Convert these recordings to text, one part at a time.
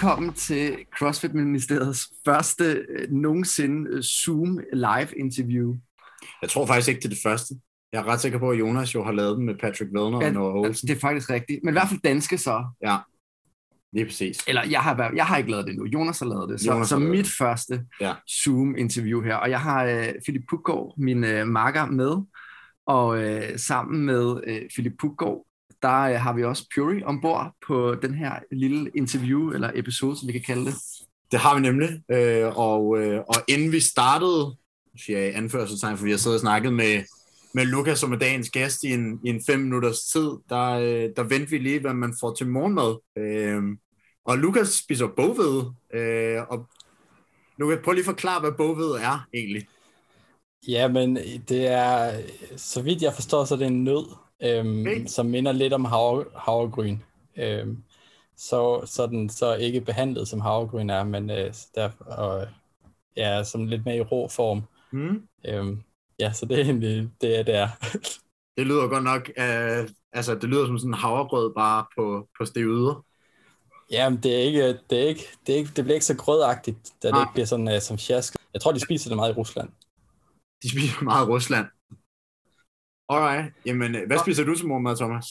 Velkommen til CrossFit Ministeriets første øh, nogensinde øh, Zoom live interview. Jeg tror faktisk ikke til det første. Jeg er ret sikker på, at Jonas jo har lavet den med Patrick Ledner ja, og Noah Olsen. Det er faktisk rigtigt. Men i hvert fald danske så. Ja, lige præcis. Eller jeg har, jeg har ikke lavet det nu. Jonas har lavet det. Så, Jonas så mit det. første ja. Zoom-interview her. Og jeg har uh, Philip Puggaard, min uh, makker, med. Og uh, sammen med uh, Philip Puggaard, der øh, har vi også Puri ombord på den her lille interview, eller episode, som vi kan kalde det. Det har vi nemlig, øh, og, øh, og inden vi startede, siger jeg anførselstegn, for vi har siddet og snakket med, med Lukas, som er dagens gæst, i en, i en fem minutters tid, der, øh, der vendte vi lige, hvad man får til morgenmad. Øh, og Lukas spiser bogved, øh, og Lukas, prøv lige at forklare, hvad bogved er egentlig. Ja, men det er, så vidt jeg forstår, så er det en nød, øhm, okay. som minder lidt om havre, havregryn. Øhm, så, så den så ikke behandlet som havregryn er, men øh, derfor, og, ja, som lidt mere i rå form. Mm. Øhm, ja, så det er egentlig det, er, det er. det lyder godt nok, øh, altså det lyder som sådan en havregrød bare på, på steroider. Jamen, det er ikke, det er ikke, det er ikke, det bliver ikke så grødagtigt, da det ikke bliver sådan uh, som sjask. Jeg tror, de spiser det meget i Rusland. De spiser meget i Rusland. Alright. Jamen, øh, hvad spiser du til morgenmad, Thomas?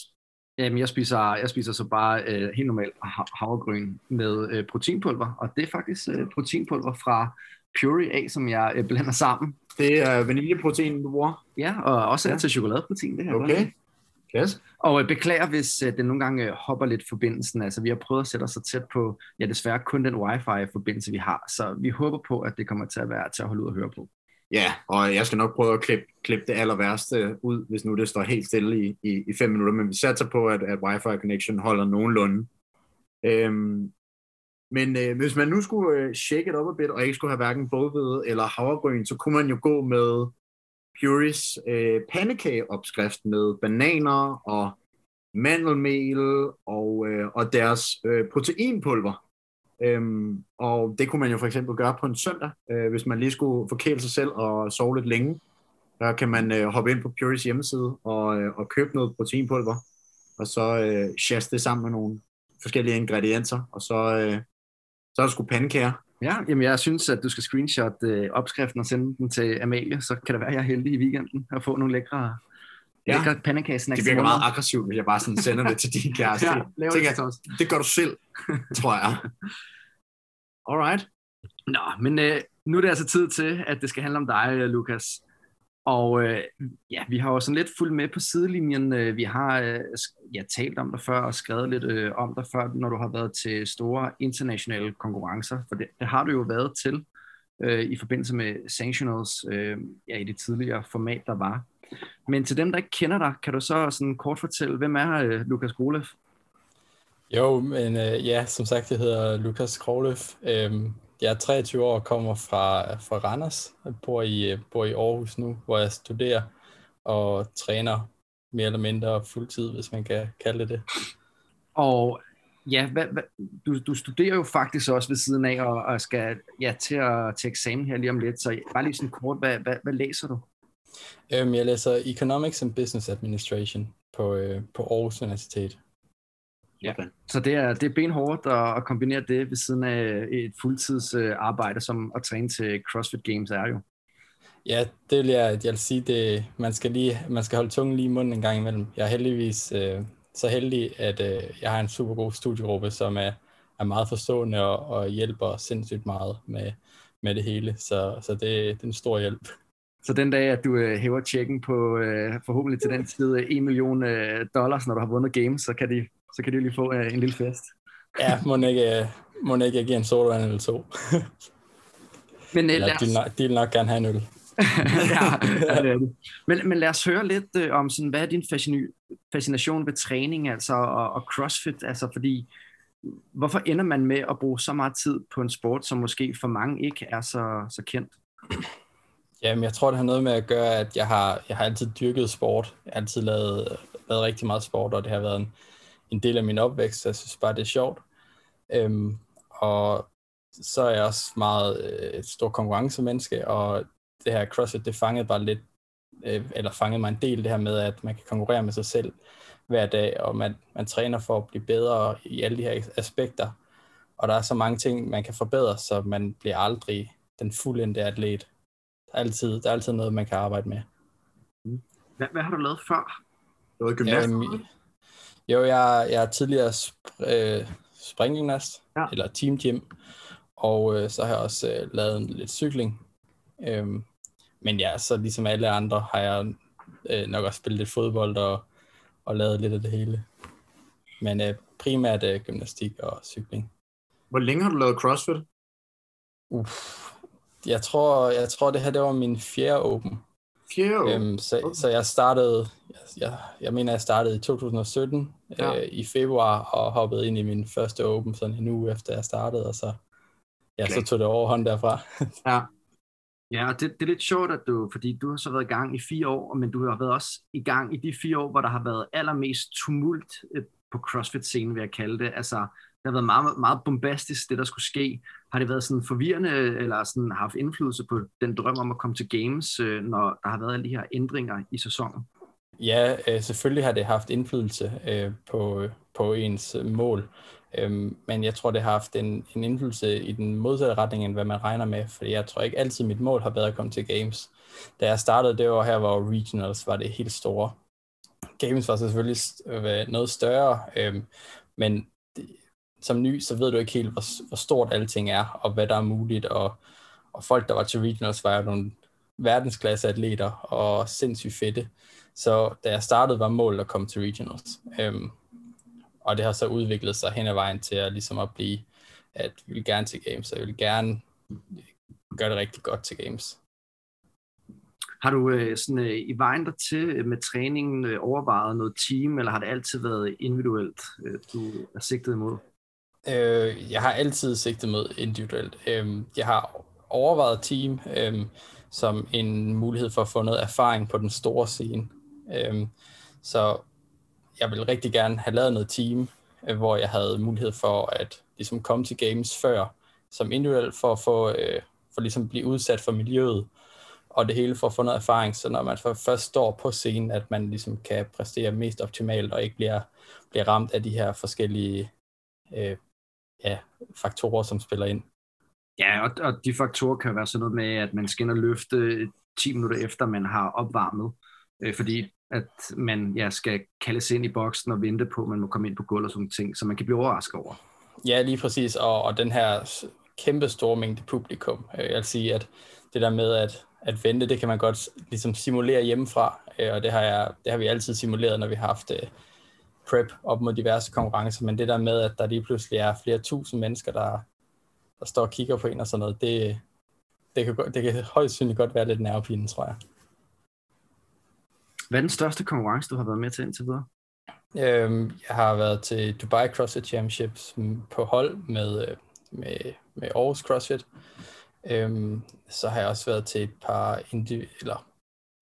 Jamen, jeg spiser, jeg spiser så bare øh, helt normalt havregryn med øh, proteinpulver, og det er faktisk øh, proteinpulver fra Puree A, som jeg øh, blander sammen. Det er vaniljeprotein, du bruger? Ja, og også ja. til chokoladeprotein, det her. Okay. Yes. Og øh, beklager, hvis øh, den nogle gange øh, hopper lidt forbindelsen. Altså, vi har prøvet at sætte os så tæt på, ja desværre kun den wifi-forbindelse, vi har. Så vi håber på, at det kommer til at være til at holde ud og høre på. Ja, og jeg skal nok prøve at klippe, klippe det aller værste ud, hvis nu det står helt stille i, i, i fem minutter, men vi satser på, at, at Wi-Fi connection holder nogenlunde. Øhm, men øh, hvis man nu skulle øh, shake it up a bit, og ikke skulle have hverken bogvede eller havregryn, så kunne man jo gå med Puris øh, pandekageopskrift med bananer og mandelmel og, øh, og deres øh, proteinpulver. Øhm, og det kunne man jo for eksempel gøre på en søndag, øh, hvis man lige skulle forkæle sig selv og sove lidt længe. Der kan man øh, hoppe ind på Puris hjemmeside og, øh, og købe noget proteinpulver, og så øh, shaste det sammen med nogle forskellige ingredienser, og så, øh, så er der sgu pandekager. Ja, jamen jeg synes, at du skal screenshot øh, opskriften og sende den til Amalie, så kan det være, at jeg er heldig i weekenden at få nogle lækre Ja. Lækker pandekagesnacks. Det virker meget aggressivt, hvis jeg bare sådan sender det til din kæreste. ja, laver Tænker, det, også. det gør du selv, tror jeg. Alright. Nå, men øh, nu er det altså tid til, at det skal handle om dig, Lukas. Og øh, ja, vi har jo sådan lidt fuldt med på sidelinjen. Øh, vi har øh, ja, talt om dig før og skrevet lidt øh, om dig før, når du har været til store internationale konkurrencer. For det, det har du jo været til øh, i forbindelse med Sanctionals øh, ja, i det tidligere format, der var. Men til dem, der ikke kender dig, kan du så sådan kort fortælle, hvem er øh, Lukas Grolev? Jo, men øh, ja, som sagt, jeg hedder Lukas Grolev. Øhm, jeg er 23 år og kommer fra, fra Randers. Jeg bor i, bor i Aarhus nu, hvor jeg studerer og træner mere eller mindre fuldtid, hvis man kan kalde det det. Og ja, hvad, hvad, du, du studerer jo faktisk også ved siden af og, og skal ja, til at til eksamen her lige om lidt, så bare lige sådan kort, hvad, hvad, hvad læser du? Øhm, jeg læser Economics and Business Administration på, øh, på Aarhus Universitet. Ja, så det er, det er benhårdt at, at kombinere det ved siden af et fuldtidsarbejde, som at træne til CrossFit Games er jo. Ja, det vil jeg, jeg vil sige, det, man, skal lige, man skal holde tungen lige i munden en gang imellem. Jeg er heldigvis øh, så heldig, at øh, jeg har en super god studiegruppe, som er, er meget forstående og, og hjælper sindssygt meget med, med det hele. Så, så det, det er en stor hjælp. Så den dag, at du øh, hæver tjekken på øh, forhåbentlig til den tid 1 million øh, dollars, når du har vundet games, så kan de så kan de lige få uh, en lille fest. ja, må ikke, må ikke jeg give en sodavand eller to. men, uh, eller, os... de, vil nok, de vil nok gerne have en øl. ja, ja, det er det. Men, men lad os høre lidt uh, om, sådan, hvad er din fascination ved træning altså, og, og CrossFit? Altså, fordi hvorfor ender man med at bruge så meget tid på en sport, som måske for mange ikke er så, så kendt? Jamen, jeg tror, det har noget med at gøre, at jeg har, jeg har altid dyrket sport. Jeg har altid lavet, lavet rigtig meget sport, og det har været en, en del af min opvækst, jeg synes bare, det er sjovt. Øhm, og så er jeg også meget øh, et stort konkurrencemenneske, og det her CrossFit, det fangede bare lidt, øh, eller fangede mig en del det her med, at man kan konkurrere med sig selv hver dag, og man, man træner for at blive bedre i alle de her aspekter. Og der er så mange ting, man kan forbedre, så man bliver aldrig den fuldendte atlet. Der er altid, der er altid noget, man kan arbejde med. Hvad, hvad har du lavet før? Du var gymnast? Øhm, jo, jeg, jeg er tidligere sp- øh, springgymnast, ja. eller team gym, og øh, så har jeg også øh, lavet lidt cykling. Øhm, men ja, så ligesom alle andre har jeg øh, nok også spillet lidt fodbold og, og lavet lidt af det hele. Men øh, primært øh, gymnastik og cykling. Hvor længe har du lavet CrossFit? Uff, jeg tror, jeg tror det her det var min fjerde Open. Fjerde øhm, så, okay. så jeg startede, jeg, jeg, mener jeg startede i 2017 ja. øh, i februar og hoppede ind i min første Open sådan en uge efter jeg startede, og så, ja, okay. så tog det overhånd derfra. ja. Ja, og det, det er lidt sjovt, at du, fordi du har så været i gang i fire år, men du har været også i gang i de fire år, hvor der har været allermest tumult øh, på CrossFit-scenen, vil jeg kalde det. Altså, det har været meget, meget bombastisk, det der skulle ske. Har det været sådan forvirrende, eller sådan haft indflydelse på den drøm om at komme til games, øh, når der har været alle de her ændringer i sæsonen? Ja, øh, selvfølgelig har det haft indflydelse øh, på, øh, på ens øh, mål. Øhm, men jeg tror, det har haft en, en indflydelse i den modsatte retning, end hvad man regner med, for jeg tror ikke altid, mit mål har været at komme til games. Da jeg startede, det var her, hvor regionals var det helt store. Games var selvfølgelig noget større, øh, men som ny, så ved du ikke helt, hvor, hvor stort alting er, og hvad der er muligt, og, og folk, der var til regionals, var jo nogle verdensklasse atleter, og sindssygt fedte. Så da jeg startede, var målet at komme til regionals. Øhm, og det har så udviklet sig hen ad vejen til at, ligesom at blive, at vi vil gerne til games, og jeg vil gerne gøre det rigtig godt til games. Har du øh, sådan, øh, i vejen der til med træningen øh, overvejet noget team, eller har det altid været individuelt, øh, du er sigtet imod? Øh, jeg har altid sigtet mod individuelt. Øh, jeg har overvejet team øh, som en mulighed for at få noget erfaring på den store scene. Øh, så jeg ville rigtig gerne have lavet noget team, øh, hvor jeg havde mulighed for at ligesom komme til games før, som individuelt for at få, øh, for ligesom blive udsat for miljøet, og det hele for at få noget erfaring, så når man først står på scenen, at man ligesom kan præstere mest optimalt, og ikke bliver, bliver ramt af de her forskellige øh, ja, faktorer, som spiller ind. Ja, og, og de faktorer kan være sådan noget med, at man skal ind og løfte 10 minutter efter, man har opvarmet. Øh, fordi at man ja, skal kaldes ind i boksen og vente på, at man må komme ind på gulvet og sådan ting, så man kan blive overrasket over. Ja, lige præcis, og, og den her kæmpe store mængde publikum. Øh, jeg vil sige, at det der med at, at vente, det kan man godt ligesom simulere hjemmefra, øh, og det har, jeg, det har vi altid simuleret, når vi har haft øh, prep op mod diverse konkurrencer, men det der med, at der lige pludselig er flere tusind mennesker, der, der står og kigger på en og sådan noget, det, det, kan, det kan højst synligt godt være lidt nervepine, tror jeg. Hvad er den største konkurrence, du har været med til indtil videre? Øhm, jeg har været til Dubai CrossFit Championships på hold med, med, med Aarhus CrossFit. Øhm, så har jeg også været til et par indiv- eller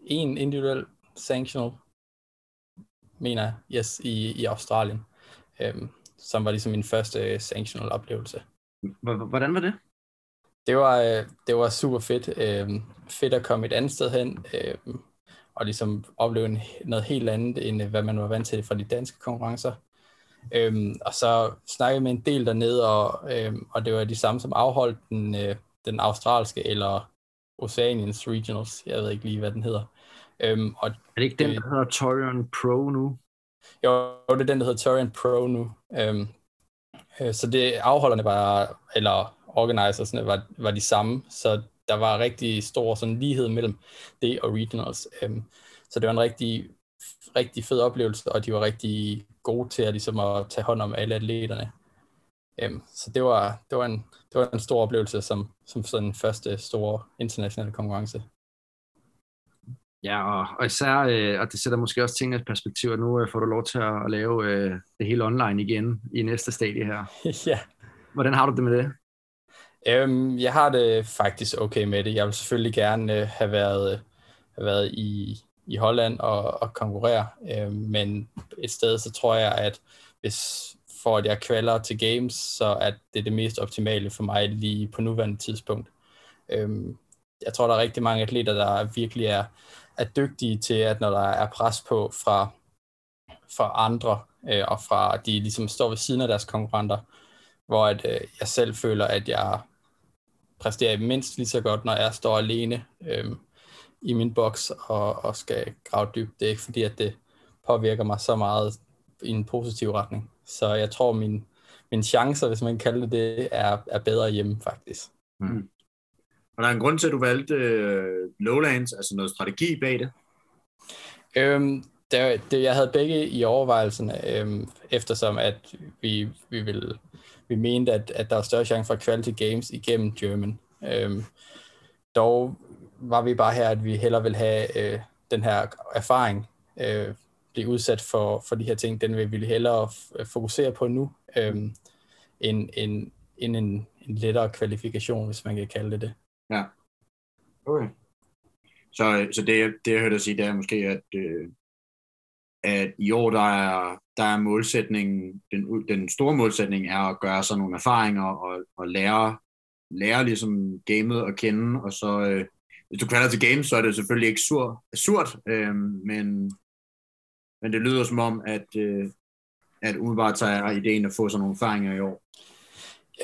en individuel sanctional, mener jeg, yes, i, i Australien, øhm, som var ligesom min første sanctional oplevelse. Hvordan var det? Det var, øh, det var super fedt. Øhm, fedt at komme et andet sted hen. Øhm, og ligesom opleve noget helt andet, end øh, hvad man var vant til fra de danske konkurrencer. Øhm, og så snakkede med en del dernede, og, øhm, og det var de samme, som afholdt den, øh, den australske eller Oceanians Regionals. Jeg ved ikke lige, hvad den hedder. Øhm, og er det ikke den, der hedder Torian Pro nu? Jo, det er den, der hedder Torian Pro nu. Øhm, øh, så det afholderne var, eller organizersne var, var de samme, så der var rigtig stor sådan lighed mellem det og regionals. Um, så det var en rigtig, rigtig fed oplevelse, og de var rigtig gode til at, ligesom at tage hånd om alle atleterne. Um, så det var, det, var en, det var en stor oplevelse som, som sådan første store internationale konkurrence. Ja, og, og især, øh, og det sætter måske også ting i perspektiv, at nu øh, får du lov til at, at lave øh, det hele online igen i næste stadie her. ja. Hvordan har du det med det? Øhm, jeg har det faktisk okay med det. Jeg vil selvfølgelig gerne øh, have været, have været i, i Holland og, og konkurrere, øh, men et sted så tror jeg, at hvis for at jeg kvalder til games, så at det er det mest optimale for mig lige på nuværende tidspunkt. Øhm, jeg tror, der er rigtig mange atleter, der virkelig er, er dygtige til, at når der er pres på fra, fra andre, øh, og fra de ligesom står ved siden af deres konkurrenter, hvor at, øh, jeg selv føler, at jeg præsterer mindst lige så godt, når jeg står alene øh, i min boks og, og skal grave dybt. Det er ikke fordi, at det påvirker mig så meget i en positiv retning. Så jeg tror, min, mine chancer, hvis man kan kalde det det, er, er bedre hjemme faktisk. Mm. Og der er en grund til, at du valgte uh, Lowlands, altså noget strategi bag det? Øhm, det, det, jeg havde begge i overvejelsen, øhm, eftersom at vi, vi, ville, vi mente, at, at der var større chance for Quality Games igennem German. Øhm, dog var vi bare her, at vi hellere vil have øh, den her erfaring, øh, blive udsat for, for de her ting, den vil vi hellere øh, fokusere på nu, øhm, end, end, end en, en lettere kvalifikation, hvis man kan kalde det det. Ja. Okay. Så, øh, så det, det jeg hørte dig sige, det er måske, at, øh, at i år, der er, der er målsætningen, den, den store målsætning er at gøre sig nogle erfaringer og, og lære, lære ligesom gamet at kende, og så, øh, hvis du kvalder til games, så er det selvfølgelig ikke sur, surt, øh, men, men det lyder som om, at, øh, at umiddelbart så er ideen at få sådan nogle erfaringer i år.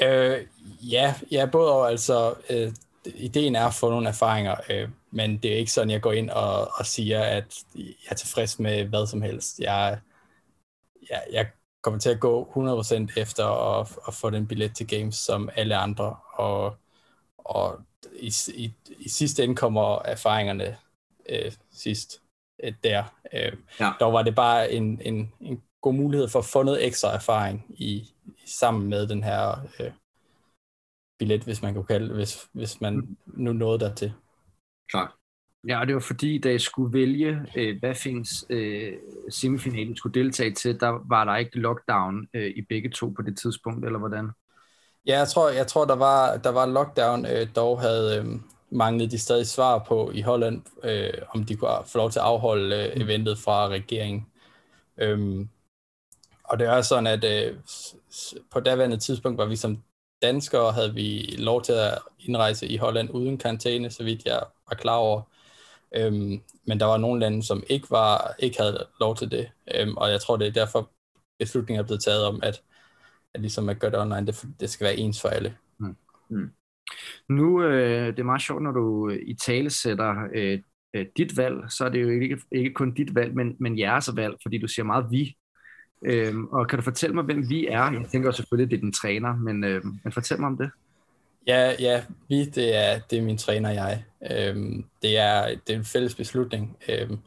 Øh, ja, ja, både og altså, øh, ideen er at få nogle erfaringer, øh, men det er ikke sådan, jeg går ind og, og siger, at jeg er tilfreds med hvad som helst. Jeg, jeg, jeg kommer til at gå 100% efter at, at få den billet til games som alle andre, og, og i, i, i sidste ende kommer erfaringerne øh, sidst der. Øh, ja. Der var det bare en, en, en god mulighed for at få noget ekstra erfaring i, sammen med den her øh, billet, hvis man kan kalde det, hvis, hvis man nu nåede dertil. Klart. Ja, og det var fordi, da jeg skulle vælge, øh, hvad findes øh, semifinalen skulle deltage til, der var der ikke lockdown øh, i begge to på det tidspunkt, eller hvordan? Ja, jeg tror, jeg tror der var der var lockdown, øh, dog havde øh, manglet de stadig svar på i Holland, øh, om de kunne få lov til at afholde øh, eventet fra regeringen. Øhm, og det er sådan, at øh, på daværende tidspunkt var vi som danskere, havde vi lov til at indrejse i Holland uden karantæne, så vidt jeg var klar over. Øhm, men der var nogle lande, som ikke var ikke havde lov til det. Øhm, og jeg tror, det er derfor beslutningen er blevet taget om, at, at ligesom at gøre det online, det, det skal være ens for alle. Mm. Mm. Nu øh, det er meget sjovt, når du øh, i tale sætter øh, øh, dit valg, så er det jo ikke, ikke kun dit valg, men, men jeres valg, fordi du siger meget vi. Øhm, og kan du fortælle mig, hvem vi er? Jeg tænker selvfølgelig, det er din træner, men, øh, men fortæl mig om det. Ja, ja, vi, det er, det er min træner og jeg. Øhm, det, er, det er en fælles beslutning. Øhm,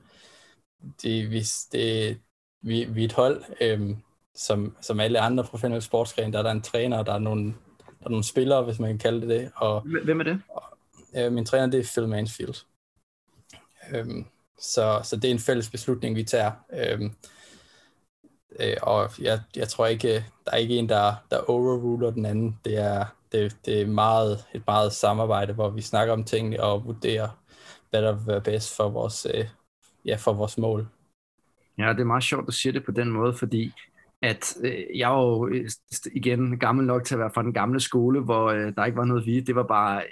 det, vi, det, vi, vi er et hold, øhm, som, som alle andre professionelle sportsgrene. Der er der en træner, der er nogle, er nogle spillere, hvis man kan kalde det det. Og, Hvem er det? Og, øh, min træner, det er Phil Mansfield. Øhm, så, så det er en fælles beslutning, vi tager. Øhm, øh, og jeg, jeg tror ikke, der er ikke en, der, der overruler den anden. Det er, det, det er meget, et meget samarbejde, hvor vi snakker om tingene og vurderer, hvad der vil være bedst for vores, øh, ja, for vores mål. Ja, det er meget sjovt at sige det på den måde, fordi at øh, jeg er jo øh, igen gammel nok til at være fra den gamle skole, hvor øh, der ikke var noget vi. Det var bare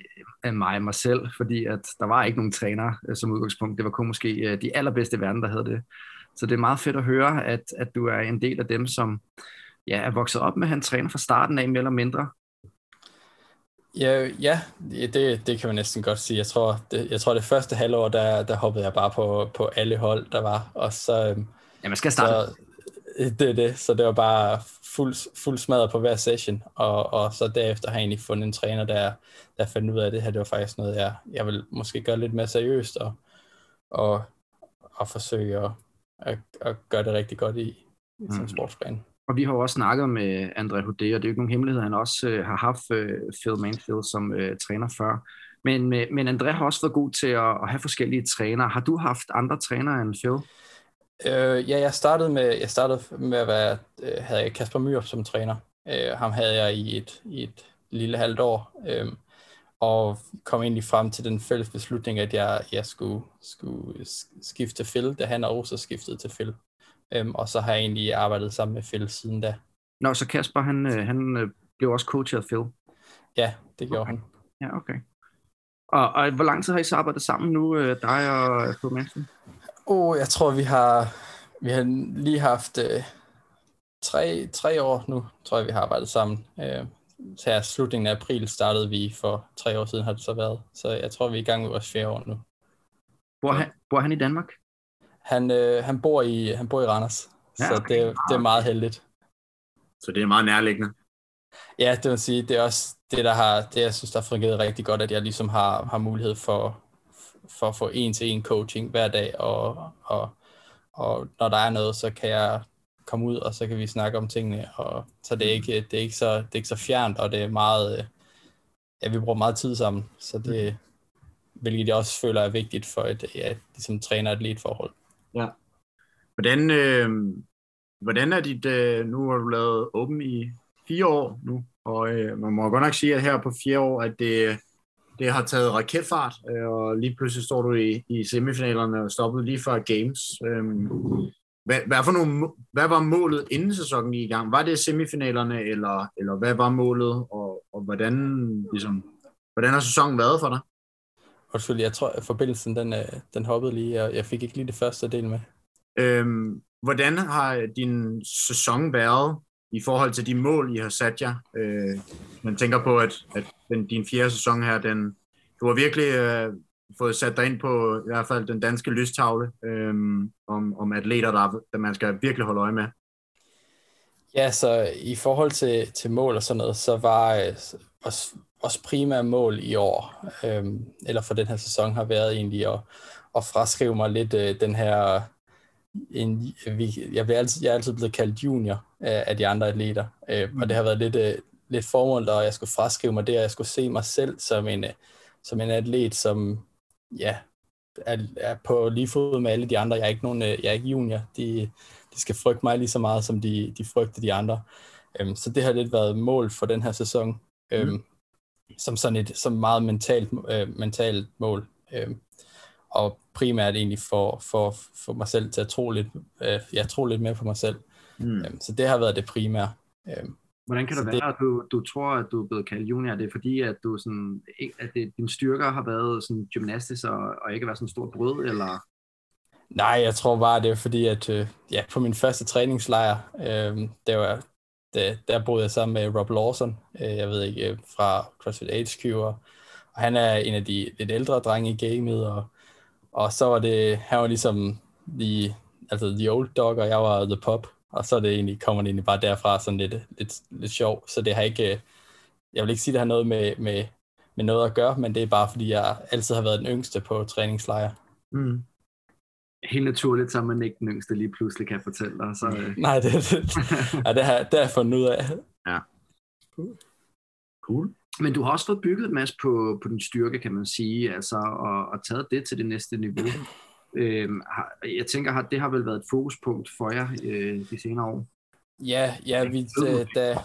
øh, mig og mig selv, fordi at der var ikke nogen træner øh, som udgangspunkt. Det var kun måske øh, de allerbedste i verden, der havde det. Så det er meget fedt at høre, at, at du er en del af dem, som ja, er vokset op med han træner fra starten af, mere eller mindre. Ja, ja det, det kan man næsten godt sige. Jeg tror, det, jeg tror, det første halvår, der, der hoppede jeg bare på, på alle hold, der var. Og så, øhm, ja, man skal starte. Så, det er det, så det var bare fuld, fuld smadret på hver session, og, og så derefter har jeg egentlig fundet en træner, der, der fandt ud af, at det her det var faktisk noget, jeg, jeg vil måske gøre lidt mere seriøst, og, og, og forsøge at, at, at gøre det rigtig godt i, i som mm. sportsgren. Og vi har jo også snakket med André Hudé, og det er jo ikke nogen hemmelighed, han også øh, har haft øh, Phil Manfield som øh, træner før. Men, men André har også været god til at, at have forskellige trænere. Har du haft andre trænere end Phil? Øh, ja, jeg startede med, jeg startede med at være, øh, havde jeg Kasper Myrup som træner. Øh, ham havde jeg i et, i et lille halvt år, øh, og kom egentlig frem til den fælles beslutning, at jeg, jeg skulle, skulle skifte til Phil, da han også skiftede til Phil. Øh, og så har jeg egentlig arbejdet sammen med Phil siden da. Nå, så Kasper, han, øh, han øh, blev også coachet af Phil? Ja, det gjorde okay. han. Ja, okay. Og, og hvor lang tid har I så arbejdet sammen nu, dig og Phil Manson? Oh, jeg tror, vi har, vi har lige haft øh, tre, tre år nu, tror jeg, vi har arbejdet sammen. Øh, her slutningen af april startede vi for tre år siden, har det så været. Så jeg tror, vi er i gang med vores fjerde år nu. Bor han, bor han i Danmark? Han, øh, han, bor i, han bor i Randers, ja, okay. så det, det er meget heldigt. Så det er meget nærliggende? Ja, det vil sige, det er også det, der har, det jeg synes, der har fungeret rigtig godt, at jeg ligesom har, har mulighed for for at få en til en coaching hver dag, og, og, og når der er noget, så kan jeg komme ud, og så kan vi snakke om tingene, og så det er ikke, det er ikke, så, det er ikke så fjernt, og det er meget, ja, vi bruger meget tid sammen, så det, hvilket jeg også føler er vigtigt for et, ja, ligesom træner et lead forhold. Ja. Hvordan, øh, hvordan er dit, øh, nu har du lavet åben i fire år nu, og øh, man må godt nok sige, at her på fire år, at det, det har taget raketfart, øh, og lige pludselig står du i, i semifinalerne og stoppet lige før Games. Øhm, hvad, hvad, for nogle, hvad var målet inden sæsonen i gang? Var det semifinalerne, eller, eller hvad var målet, og, og hvordan, ligesom, hvordan har sæsonen været for dig? Undskyld, jeg tror, at forbindelsen den, øh, den hoppede lige, og jeg fik ikke lige det første del med. Øhm, hvordan har din sæson været i forhold til de mål, I har sat jer. Øh, man tænker på, at, at den, din fjerde sæson her, den, du har virkelig øh, fået sat dig ind på i hvert fald den danske lystavle øh, om, om atleter, der, der man skal virkelig holde øje med. Ja, så i forhold til, til mål og sådan noget, så var øh, vores, vores primære mål i år, øh, eller for den her sæson, har været egentlig at, at fraskrive mig lidt øh, den her en, vi, jeg, bliver altid, jeg er altid blevet kaldt junior af, af de andre atleter, øh, mm. og det har været lidt, øh, lidt formål, at jeg skulle fraskrive mig det, og jeg skulle se mig selv som en, øh, som en atlet, som ja, er, er på lige fod med alle de andre. Jeg er ikke, nogen, øh, jeg er ikke junior. De, de skal frygte mig lige så meget, som de, de frygter de andre. Øhm, så det har lidt været mål for den her sæson, øhm, mm. som sådan et som meget mentalt, øh, mentalt mål. Øhm, og primært egentlig for, for, for mig selv til at tro lidt, øh, jeg tror lidt mere på mig selv. Mm. Øhm, så det har været det primære. Øhm, Hvordan kan det være, det, at du, du tror, at du er blevet kaldt junior? Er det fordi, at, du sådan, at det, dine styrker har været sådan gymnastisk og, og ikke været sådan stor brød, eller? Nej, jeg tror bare, det er fordi, at øh, ja, på min første træningslejr, øh, der, var, der, der boede jeg sammen med Rob Lawson, øh, jeg ved ikke, øh, fra CrossFit HQ, og, og han er en af de lidt ældre drenge i gamet, og og så var det, han var ligesom the, altså the old dog, og jeg var the pop. Og så er det egentlig, kommer det egentlig bare derfra sådan lidt, lidt, lidt sjov. Så det har ikke, jeg vil ikke sige, det har noget med, med, med noget at gøre, men det er bare, fordi jeg altid har været den yngste på træningslejre. Mm. Helt naturligt, så man ikke den yngste lige pludselig kan fortælle dig. Så, øh. Nej, det, det, ja, det, har, det har jeg fundet ud af. Ja. Cool. cool. Men du har også fået bygget en masse på, på din styrke, kan man sige, altså, og, og taget det til det næste niveau. Øhm, har, jeg tænker, har, det har vel været et fokuspunkt for jer øh, de senere år? Ja, ja vi, da, da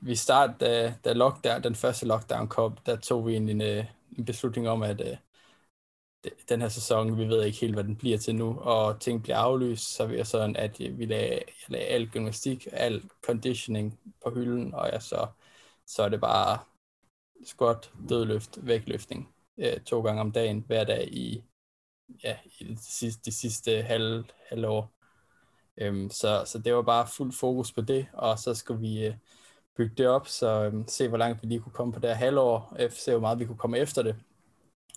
vi start, da, da lockdown, den første lockdown kom, der tog vi en, en, en beslutning om, at øh, den her sæson, vi ved ikke helt, hvad den bliver til nu, og ting bliver aflyst, så vi er sådan, at vi lagde, jeg lagde al gymnastik, al conditioning på hylden, og jeg så, så er det bare squat, dødløft, vægtløftning øh, to gange om dagen, hver dag i, ja, i de sidste, de sidste halv, halvår. Øhm, så, så det var bare fuld fokus på det, og så skulle vi øh, bygge det op, så øh, se hvor langt vi lige kunne komme på det her halvår, øh, se hvor meget vi kunne komme efter det.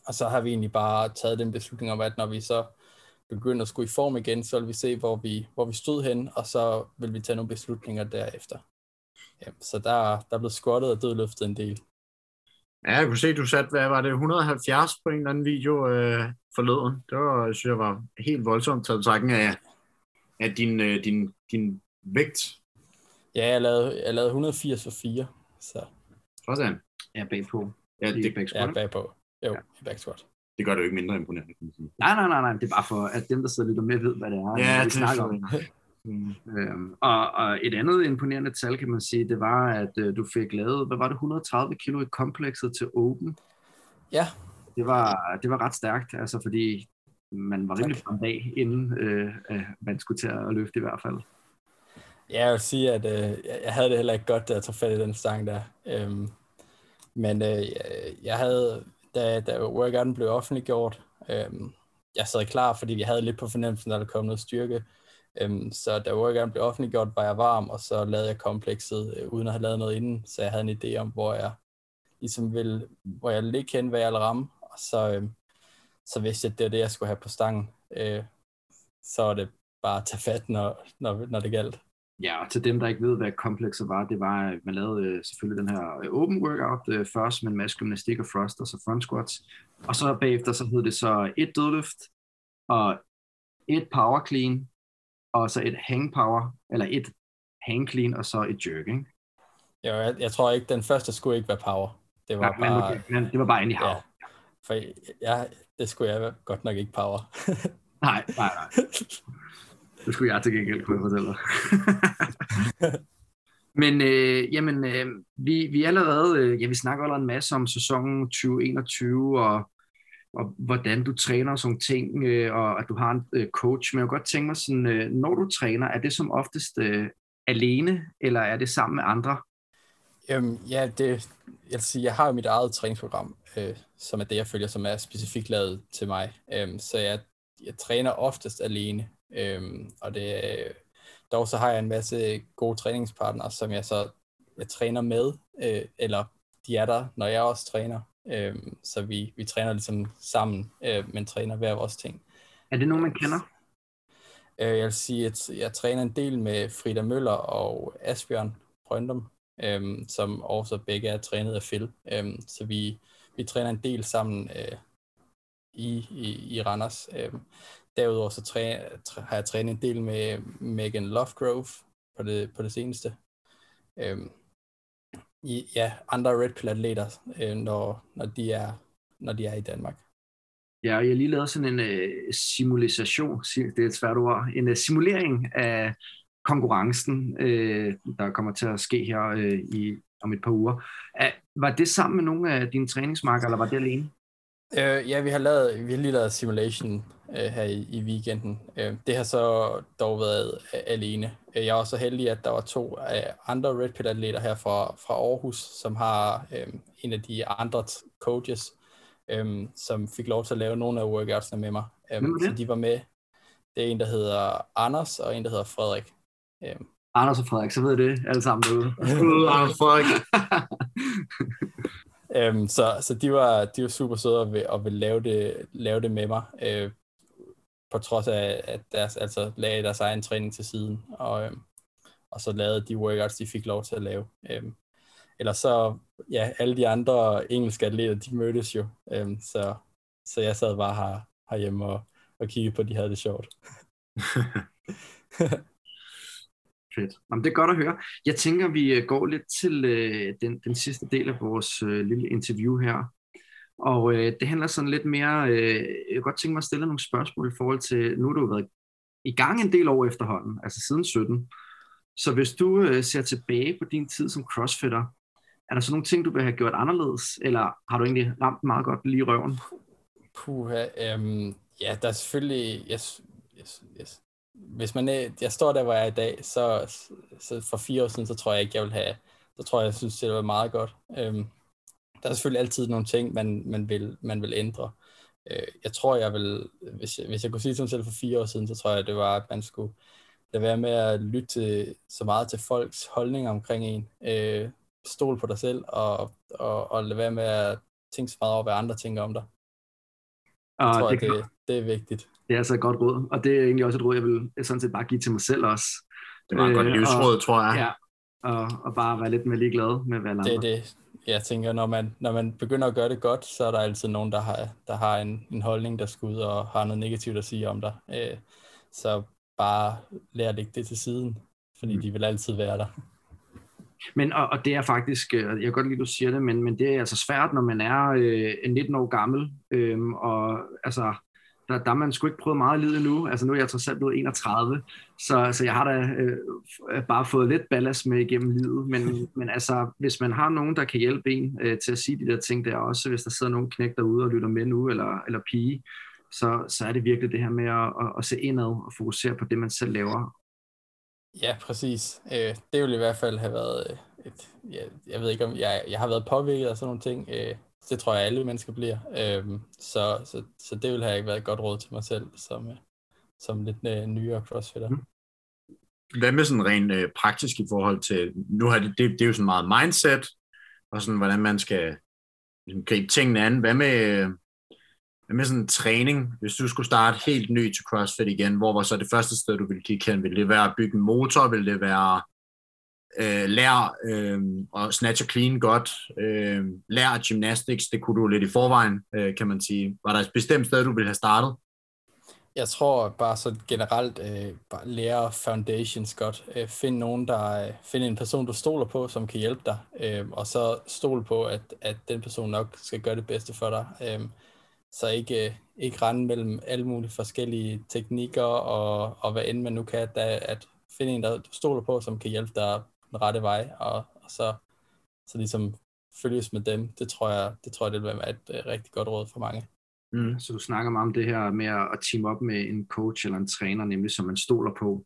Og så har vi egentlig bare taget den beslutning om, at når vi så begynder at skulle i form igen, så vil vi se, hvor vi, hvor vi stod hen, og så vil vi tage nogle beslutninger derefter. Ja, så der, der er blevet squattet og dødløftet en del. Ja, jeg kunne se, du satte, hvad var det, 170 på en eller anden video øh, forleden. Det var, synes jeg var helt voldsomt taget betragtning af, af din, øh, din, din vægt. Ja, jeg lavede, jeg lavede 180 for 4. Så. Sådan. Ja, bagpå. Ja, det, ja, bagpå. Jo, ja. back squat. Det gør det jo ikke mindre imponerende, kan man sige. Nej, nej, nej, nej. Det er bare for, at dem, der sidder lidt med, ved, hvad det er, Ja, vi det snakker om. Mm. Øhm, og, og et andet imponerende tal, kan man sige, det var, at øh, du fik lavet, hvad var det, 130 kilo i komplekset til Open. Ja. Det var, det var ret stærkt, altså fordi man var rimelig brændt af, inden øh, øh, man skulle til at løfte i hvert fald. Ja, jeg vil sige, at øh, jeg havde det heller ikke godt, da jeg tog fat i den stang der. Øhm, men øh, jeg havde, da, da workouten blev offentliggjort, øhm, jeg sad klar, fordi vi havde lidt på fornemmelsen, at der kom noget styrke. Øhm, så da workouten blev offentliggjort, var jeg varm, og så lavede jeg komplekset, øh, uden at have lavet noget inden, så jeg havde en idé om, hvor jeg ligesom ville, hvor jeg ligge hen, hvad jeg ville ramme, og så, øh, så vidste jeg, at det var det, jeg skulle have på stangen. Øh, så var det bare at tage fat, når, når, når det galt. Ja, og til dem, der ikke ved, hvad komplekset var, det var, at man lavede øh, selvfølgelig den her øh, open workout først med en masse gymnastik og thrust, og så front squats. Og så bagefter, så hed det så et dødløft, og et power clean, og så et hang power, eller et hang clean, og så et jerk, ikke? Jo, jeg, jeg tror ikke, den første skulle ikke være power. Det var Ja, men, bare, okay, men det var bare hav. ja, for jeg, det skulle jeg godt nok ikke power. Nej, nej, nej. Det skulle jeg til gengæld kunne fortælle dig. Men øh, jamen, øh, vi, vi er allerede, øh, ja, vi snakker allerede en masse om sæsonen 2021, og, og hvordan du træner og sådan ting, øh, og at du har en øh, coach. Men jeg kunne godt tænke mig sådan, øh, når du træner, er det som oftest øh, alene, eller er det sammen med andre? Øhm, ja, det, jeg, vil sige, jeg har jo mit eget træningsprogram, øh, som er det, jeg følger, som er specifikt lavet til mig. Øhm, så jeg, jeg træner oftest alene. Øhm, og det, dog så har jeg en masse gode træningspartnere, som jeg så jeg træner med, øh, eller de er der, når jeg også træner. Øhm, så vi, vi træner ligesom sammen, øh, men træner hver vores ting. Er det nogen, man kender? Øh, jeg vil sige, at jeg træner en del med Frida Møller og Asbjørn Brøndum, øhm, som også begge er trænet af Phil. Øhm, så vi, vi træner en del sammen øh, i, i, i Randers. Øhm, derudover så træ, træ, har jeg trænet en del med Megan Lovegrove på det, på det seneste. Øhm, i, ja, andre Red Pill atleter, øh, når, når, de er, når de er i Danmark. Ja, og jeg har lige lavet sådan en øh, simulation, det er et svært ord, en øh, simulering af konkurrencen, øh, der kommer til at ske her øh, i, om et par uger. Æh, var det sammen med nogle af dine træningsmarker, eller var det alene? Øh, ja, vi har, lavet, vi har lige lavet simulation øh, her i, i weekenden. Øh, det har så dog været øh, alene. Jeg er også så heldig, at der var to øh, andre Red Pit atleter her fra, fra Aarhus, som har øh, en af de andre coaches, øh, som fik lov til at lave nogle af workoutsene med mig. Øh, det? så de var med. Det er en, der hedder Anders, og en, der hedder Frederik. Øh, Anders og Frederik, så ved det alle sammen derude. Anders Frederik. Øhm, så så de, var, de var super søde og vil, og vil lave, det, lave det med mig, øh, på trods af, at deres, altså, lagde deres egen træning til siden, og, øhm, og så lavede de workouts, de fik lov til at lave. Øhm, eller så, ja, alle de andre engelske atleter, de mødtes jo, øhm, så, så jeg sad bare her, herhjemme og, og kiggede på, at de havde det sjovt. Fedt. Jamen, det er godt at høre. Jeg tænker, vi øh, går lidt til øh, den, den sidste del af vores øh, lille interview her. Og øh, det handler sådan lidt mere, øh, jeg kunne godt tænke mig at stille nogle spørgsmål i forhold til, nu har du været i gang en del år efterhånden, altså siden 17. Så hvis du øh, ser tilbage på din tid som crossfitter, er der så nogle ting, du vil have gjort anderledes, eller har du egentlig ramt meget godt lige i røven? Puha, øhm, ja, der er selvfølgelig, yes, yes, yes. hvis man er, jeg står der, hvor jeg er i dag, så, så for fire år siden, så tror jeg ikke, jeg vil have, så tror jeg, jeg synes, det var meget godt. Øhm, der er selvfølgelig altid nogle ting, man, man, vil, man vil ændre. Øh, jeg tror, jeg vil, hvis jeg, hvis jeg kunne sige til mig selv for fire år siden, så tror jeg, det var, at man skulle lade være med at lytte til, så meget til folks holdninger omkring en. Øh, stol på dig selv, og, og, og lade være med at tænke så meget over, hvad andre tænker om dig. Jeg Og tror, det, det, det, det er vigtigt. det er altså et godt råd, og det er egentlig også et råd, jeg vil sådan set bare give til mig selv også. Det var et godt Øh, livsråd, tror jeg. Ja, og, og bare være lidt mere ligeglad med, hvad andre. Det er det, jeg tænker, når man, når man begynder at gøre det godt, så er der altid nogen, der har, der har en, en holdning, der skal ud og har noget negativt at sige om dig. Øh, så bare lær at lægge det til siden, fordi Mm. de vil altid være der. Men, og, og det er faktisk, øh, jeg kan godt lide, at du siger det, men, men det er altså svært, når man er øh, 19 år gammel, øh, og altså, der, der er man sgu ikke prøvet meget livet endnu. Altså nu er jeg trods alt blevet 31, så, så jeg har da øh, bare fået lidt ballast med igennem livet. Men, men altså, hvis man har nogen, der kan hjælpe en øh, til at sige de der ting der også, hvis der sidder nogen knæk derude og lytter med nu, eller, eller pige, så, så er det virkelig det her med at, at, at se indad og fokusere på det, man selv laver. Ja, præcis. Øh, det ville i hvert fald have været et, jeg, jeg ved ikke om, jeg, jeg har været påvirket af sådan nogle ting, øh, det tror jeg alle mennesker bliver, Øhm, så, så, så det ville have ikke været et godt råd til mig selv, som, øh, som lidt øh, nyere crossfitter. Mm. Hvad med sådan rent øh, praktisk i forhold til, nu har det, det, det er jo sådan meget mindset, og sådan hvordan man skal ligesom, gribe tingene an. Hvad med, hvad med sådan træning? Hvis du skulle starte helt ny til CrossFit igen, hvor var så det første sted, du ville kigge hen? Vil det være at bygge en motor? Vil det være øh, lær øh, at snatch og clean godt, øh, lær gymnastics, det kunne du lidt i forvejen, øh, kan man sige. Var der et bestemt sted, du ville have startet? Jeg tror bare så generelt, øh, bare lære foundations godt. Øh, find nogen, der, øh, find en person, du stoler på, som kan hjælpe dig, øh, og så stol på, at, at den person nok skal gøre det bedste for dig. Øh, så ikke, øh, ikke rende mellem alle mulige forskellige teknikker, og, og hvad end man nu kan, da, at finde en, der du stoler på, som kan hjælpe dig den rette vej, og, og så, så ligesom følges med dem. Det tror jeg, det tror jeg, det vil være et uh, rigtig godt råd for mange. Mm, så du snakker meget om det her med at team op med en coach eller en træner, nemlig som man stoler på.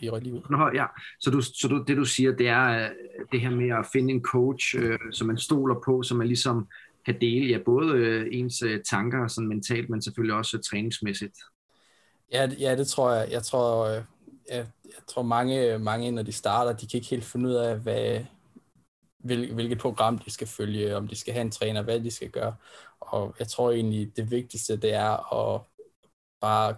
I lige ud. Nå, ja. Så, du, så du, det du siger, det er øh, det her med at finde en coach, øh, som man stoler på, som man ligesom kan dele ja, både øh, ens øh, tanker sådan mentalt, men selvfølgelig også træningsmæssigt. Ja, ja, det tror jeg. Jeg tror, øh, jeg, jeg tror mange, mange, når de starter, de kan ikke helt finde ud af, hvad, hvil, hvilket program de skal følge, om de skal have en træner, hvad de skal gøre. Og jeg tror egentlig, det vigtigste, det er at bare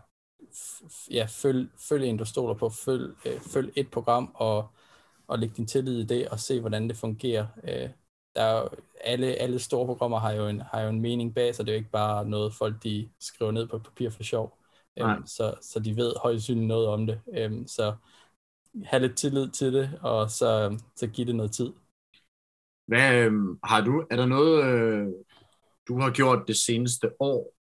ja, følg, følg en, du stoler på, følg, øh, følg et program, og, og læg din tillid i det, og se, hvordan det fungerer. Øh, der er alle, alle store programmer har jo, en, har jo en mening bag, så det er jo ikke bare noget, folk de skriver ned på papir for sjov. Øhm, så, så de ved højst synligt noget om det. Øhm, så have lidt tillid til det, og så, så give det noget tid. Hvad øh, har du, er der noget, øh, du har gjort det seneste år,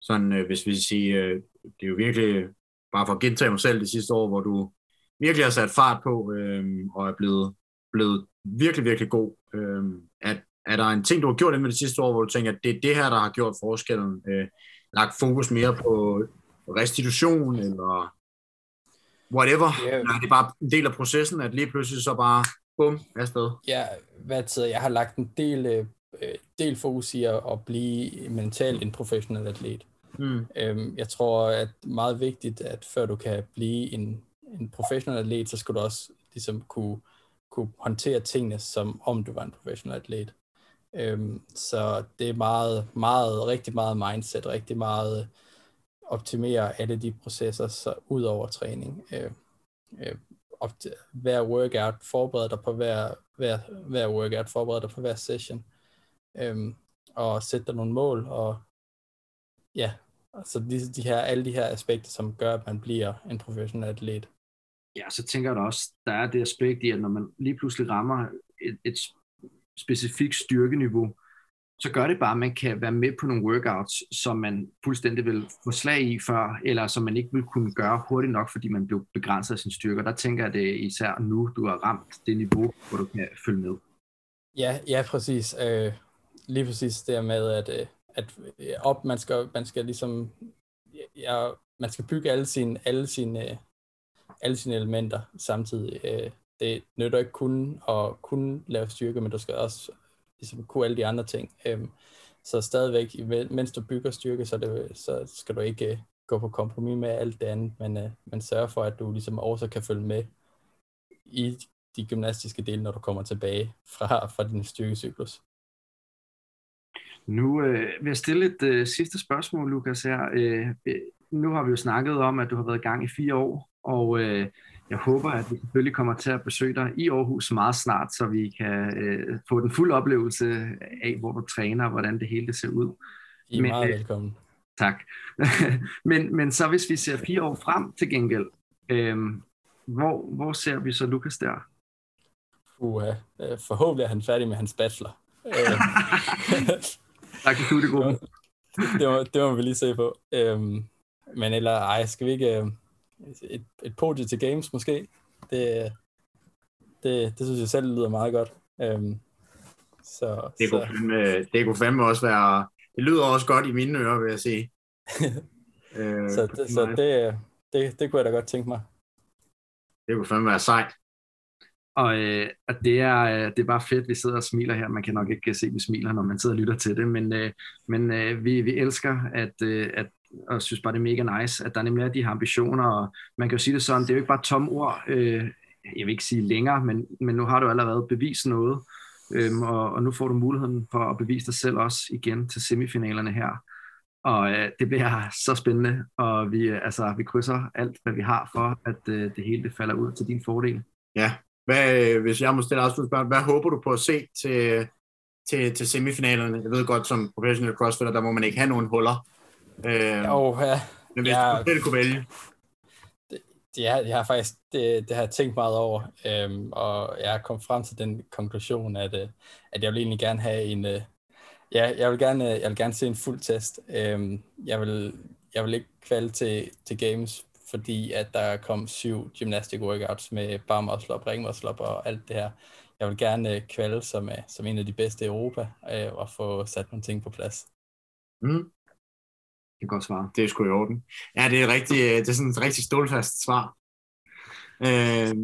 sådan øh, hvis vi siger, øh, det er jo virkelig, bare for at gentage mig selv det sidste år, hvor du virkelig har sat fart på, øh, og er blevet, blevet virkelig, virkelig god. Øh, at, er der en ting, du har gjort inden det sidste år, hvor du tænker, at det er det her, der har gjort forskellen? Øh, lagt fokus mere på restitution, eller whatever. Yeah. Nej, det er bare en del af processen, at lige pludselig så bare, bum, afsted. Ja, hvad tid, jeg har lagt en del, øh, del fokus i at, at blive mentalt en professionel atlet. Mm. Øhm, jeg tror, at det er meget vigtigt, at før du kan blive en, en professionel atlet, så skal du også ligesom kunne, kunne håndtere tingene, som om du var en professionel atlet. Øhm, så det er meget, meget, rigtig meget mindset, rigtig meget optimere alle de processer så ud over træning. Øh, øh, hver workout, forbereder dig på hver, hver, hver workout, forbereder dig på hver session, øh, og sætte dig nogle mål, og ja, altså de, de her, alle de her aspekter, som gør, at man bliver en professionel atlet. Ja, så tænker jeg da også, der er det aspekt i, at når man lige pludselig rammer et, et specifikt styrkeniveau, så gør det bare, at man kan være med på nogle workouts, som man fuldstændig vil få slag i før, eller som man ikke vil kunne gøre hurtigt nok, fordi man blev begrænset af sin styrker. Der tænker jeg, at det er især nu, du har ramt det niveau, hvor du kan følge med. Ja, ja præcis. Øh, lige præcis det med, at, øh, at øh, op, man skal, man skal ligesom, ja, man skal bygge alle sine, alle sine, øh, alle sine elementer samtidig. Øh, det nytter ikke kun at kunne lave styrke, men du skal også ligesom kunne alle de andre ting. Øhm, så stadigvæk, mens du bygger styrke, så, det, så skal du ikke øh, gå på kompromis med alt det andet, men, øh, men sørge for, at du ligesom også kan følge med i de gymnastiske dele, når du kommer tilbage fra, fra din styrkecyklus. Nu øh, vil jeg stille et øh, sidste spørgsmål, Lukas her. Øh, nu har vi jo snakket om, at du har været i gang i fire år, og øh, jeg håber, at vi selvfølgelig kommer til at besøge dig i Aarhus meget snart, så vi kan øh, få den fulde oplevelse af, hvor du træner og hvordan det hele ser ud. I er men, meget øh, velkommen. Tak. men, men så hvis vi ser fire år frem til gengæld, øh, hvor, hvor ser vi så Lukas der? Uha, uh, forhåbentlig er han færdig med hans bachelor. tak for studiegruppen. det, må, det må vi lige se på. Um, men eller, ej, skal vi ikke... Et, et podium til games måske? Det, det, det synes jeg selv lyder meget godt. Um, så, det, kunne så. Fandme, det kunne fandme også være... Det lyder også godt i mine ører, vil jeg sige. øh, så det, så det, det, det kunne jeg da godt tænke mig. Det kunne fandme være sejt. Og, øh, og det, er, øh, det er bare fedt, at vi sidder og smiler her. Man kan nok ikke se, at vi smiler, når man sidder og lytter til det, men, øh, men øh, vi, vi elsker, at, øh, at, og synes bare, det er mega nice, at der nemlig er de her ambitioner, og man kan jo sige det sådan, det er jo ikke bare tom ord, øh, jeg vil ikke sige længere, men, men nu har du allerede bevist noget, øhm, og, og nu får du muligheden for at bevise dig selv også igen til semifinalerne her. Og øh, det bliver så spændende, og vi, øh, altså, vi krydser alt, hvad vi har for, at øh, det hele det falder ud til din fordel. Ja, hvad, øh, hvis jeg må stille afslutningsspørgsmål, hvad håber du på at se til, til, til semifinalerne? Jeg ved godt, som professionel crossfitter, der må man ikke have nogen huller. Øh, jo, ja. Men hvis ja, du kunne vælge det, er, jeg har faktisk det, det har jeg tænkt meget over, øhm, og jeg er kommet frem til den konklusion, at, øh, at jeg vil egentlig gerne have en, øh, ja, jeg vil gerne, jeg vil gerne se en fuld test. Øhm, jeg vil, jeg vil ikke kvalde til, til games, fordi at der kom syv gymnastic workouts med bar muscle up, ring muscle up og alt det her. Jeg vil gerne øh, kvalde som, øh, som en af de bedste i Europa øh, og få sat nogle ting på plads. Mm. Det er godt svar. Det er sgu i orden. Ja, det er, rigtig, øh, det er sådan et rigtig stålfast svar. Øh,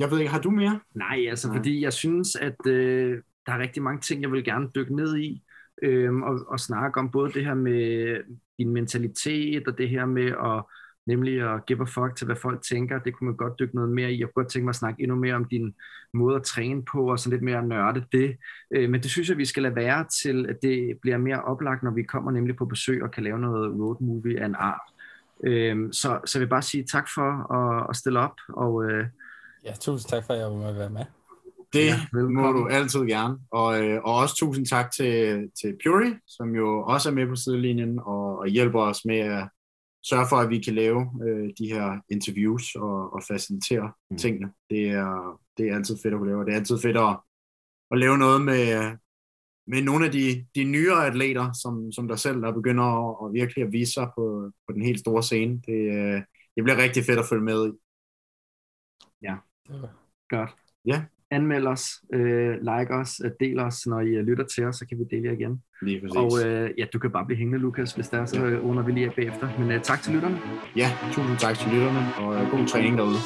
jeg ved ikke, har du mere? Nej, altså Nej. fordi jeg synes, at øh, der er rigtig mange ting, jeg vil gerne dykke ned i, øh, og, og snakke om både det her med din mentalitet, og det her med at nemlig at give a fuck til, hvad folk tænker. Det kunne man godt dykke noget mere i. Jeg kunne godt tænke mig at snakke endnu mere om din måde at træne på, og så lidt mere nørde det. Øh, men det synes jeg, vi skal lade være til, at det bliver mere oplagt, når vi kommer nemlig på besøg og kan lave noget road movie af en art. Øh, så, så jeg vil bare sige tak for at, at stille op. Og, øh, ja, tusind tak for, at jeg må være med. Det ja, må du altid gerne. Og, øh, og også tusind tak til, til Puri, som jo også er med på sidelinjen og, og hjælper os med at sørge for, at vi kan lave øh, de her interviews og, og facilitere mm. tingene. Det er, det er altid fedt at lave, og det er altid fedt at, at lave noget med, med nogle af de, de nyere atleter, som, som der selv, der begynder at, at virkelig at vise sig på, på den helt store scene. Det, øh, det bliver rigtig fedt at følge med i. Ja, godt. Ja anmeld os, øh, like os, øh, del os, når I øh, lytter til os, så kan vi dele jer igen. Lige præcis. Og øh, ja, du kan bare blive hængende, Lukas, hvis der er, så under vi lige bagefter. Men øh, tak til lytterne. Ja, tusind tak til lytterne, og øh, god træning derude.